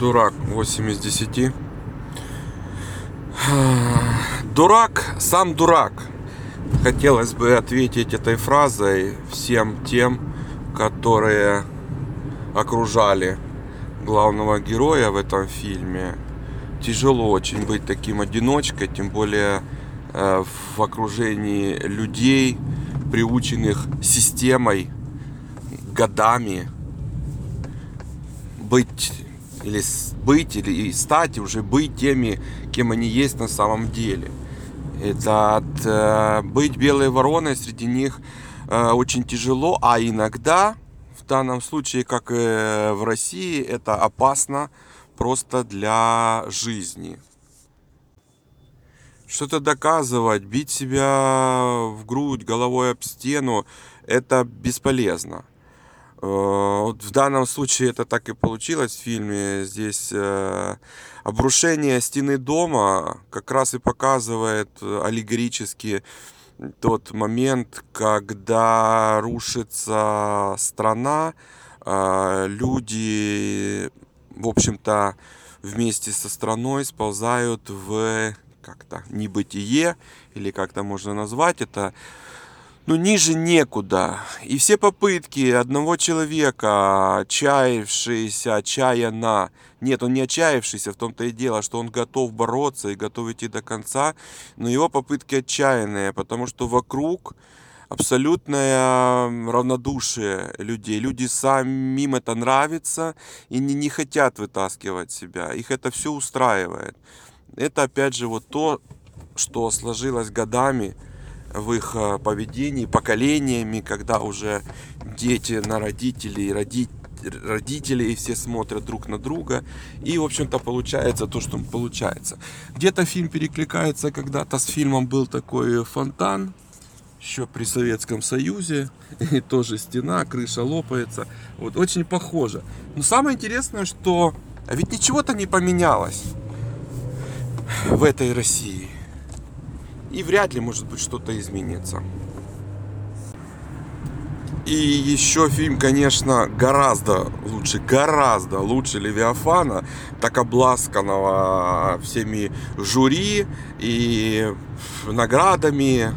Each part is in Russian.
Дурак 8 из 10. Дурак, сам дурак. Хотелось бы ответить этой фразой всем тем, которые окружали главного героя в этом фильме. Тяжело очень быть таким одиночкой, тем более э, в окружении людей, приученных системой, годами, быть или быть, или стать, уже быть теми, кем они есть на самом деле. Это от, э, быть белой вороной среди них э, очень тяжело, а иногда, в данном случае, как и в России, это опасно просто для жизни. Что-то доказывать, бить себя в грудь головой об стену, это бесполезно. Э, в данном случае это так и получилось в фильме. Здесь э, обрушение стены дома как раз и показывает аллегорически тот момент, когда рушится страна, э, люди, в общем-то, вместе со страной сползают в как-то небытие, или как-то можно назвать это, ну, ниже некуда. И все попытки одного человека, отчаявшийся, отчаянно, нет, он не отчаявшийся, в том-то и дело, что он готов бороться и готов идти до конца, но его попытки отчаянные, потому что вокруг абсолютное равнодушие людей. Люди самим это нравится и не, не хотят вытаскивать себя. Их это все устраивает. Это опять же вот то, что сложилось годами – в их э, поведении, поколениями, когда уже дети на родителей, роди, родители и все смотрят друг на друга. И, в общем-то, получается то, что получается. Где-то фильм перекликается когда-то с фильмом был такой фонтан, еще при Советском Союзе, и тоже стена, крыша лопается. Вот очень похоже. Но самое интересное, что а ведь ничего-то не поменялось в этой России. И вряд ли может быть что-то изменится. И еще фильм, конечно, гораздо лучше, гораздо лучше Левиафана, так обласканного всеми жюри и наградами.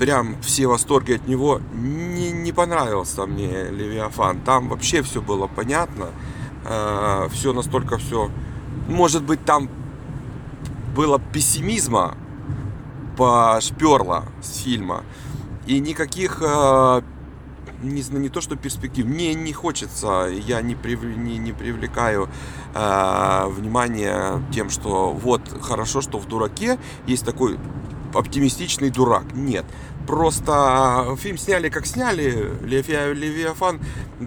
Прям все восторги от него. Не, не понравился мне Левиафан. Там вообще все было понятно. Э, все настолько все... Может быть, там было пессимизма пошперла с фильма. И никаких э, не, не то что перспектив, мне не хочется, я не, прив, не, не привлекаю э, внимание тем, что вот хорошо, что в дураке есть такой оптимистичный дурак. Нет. Просто фильм сняли как сняли. Левиафан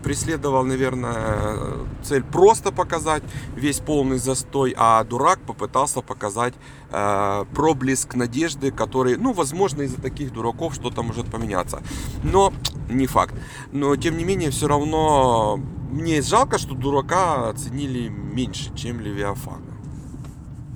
преследовал, наверное, цель просто показать весь полный застой, а дурак попытался показать э, проблеск надежды, который, ну, возможно, из-за таких дураков что-то может поменяться. Но не факт. Но, тем не менее, все равно мне жалко, что дурака оценили меньше, чем Левиафан.